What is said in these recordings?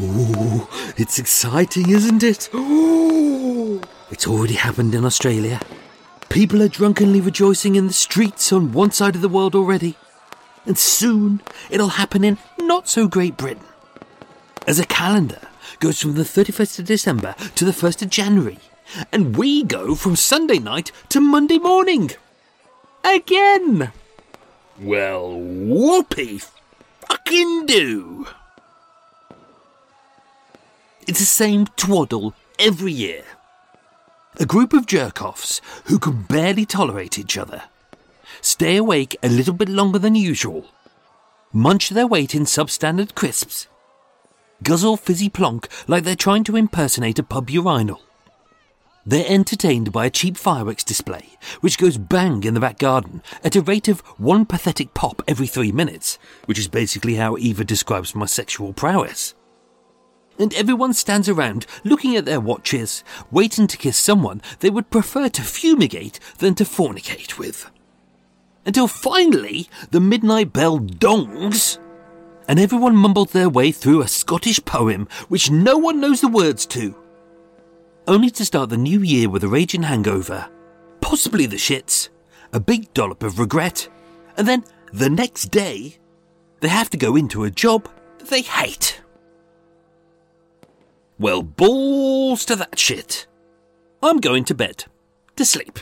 Ooh, it's exciting, isn't it? Ooh, it's already happened in Australia. People are drunkenly rejoicing in the streets on one side of the world already. And soon it'll happen in not so great Britain. As a calendar goes from the 31st of December to the 1st of January, and we go from Sunday night to Monday morning. Again! Well, whoopee fucking do! It's the same twaddle every year. A group of jerk offs who can barely tolerate each other. Stay awake a little bit longer than usual. Munch their weight in substandard crisps. Guzzle fizzy plonk like they're trying to impersonate a pub urinal. They're entertained by a cheap fireworks display, which goes bang in the back garden at a rate of one pathetic pop every three minutes, which is basically how Eva describes my sexual prowess and everyone stands around looking at their watches, waiting to kiss someone they would prefer to fumigate than to fornicate with. Until finally, the midnight bell dongs, and everyone mumbled their way through a Scottish poem which no one knows the words to. Only to start the new year with a raging hangover, possibly the shits, a big dollop of regret, and then the next day, they have to go into a job that they hate. Well, balls to that shit. I'm going to bed. To sleep.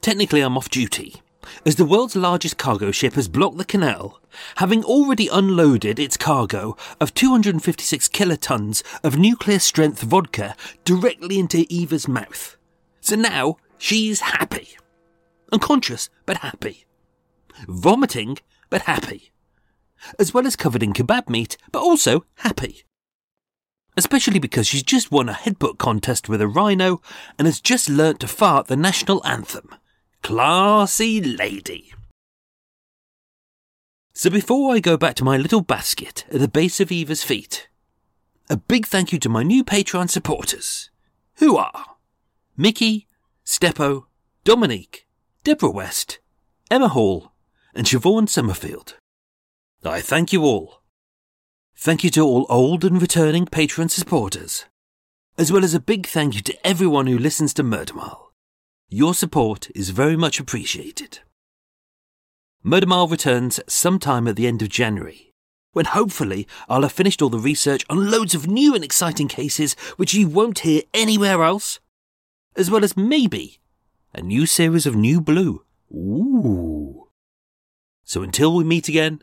Technically, I'm off duty, as the world's largest cargo ship has blocked the canal, having already unloaded its cargo of 256 kilotons of nuclear strength vodka directly into Eva's mouth. So now she's happy. Unconscious, but happy. Vomiting, but happy as well as covered in kebab meat, but also happy. Especially because she's just won a headbutt contest with a rhino and has just learnt to fart the national anthem. Classy lady. So before I go back to my little basket at the base of Eva's feet, a big thank you to my new Patreon supporters, who are Mickey, Steppo, Dominique, Deborah West, Emma Hall, and Siobhan Summerfield. I thank you all. Thank you to all old and returning Patreon supporters, as well as a big thank you to everyone who listens to Murder Mile. Your support is very much appreciated. Murder Mile returns sometime at the end of January, when hopefully I'll have finished all the research on loads of new and exciting cases which you won't hear anywhere else, as well as maybe a new series of New Blue. Ooh. So until we meet again,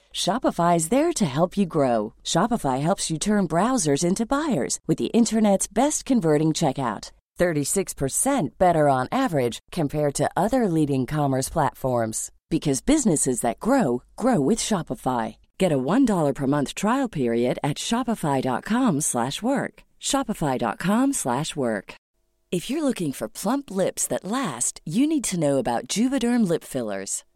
Shopify is there to help you grow. Shopify helps you turn browsers into buyers with the internet's best converting checkout. 36% better on average compared to other leading commerce platforms because businesses that grow grow with Shopify. Get a $1 per month trial period at shopify.com/work. shopify.com/work. If you're looking for plump lips that last, you need to know about Juvederm lip fillers.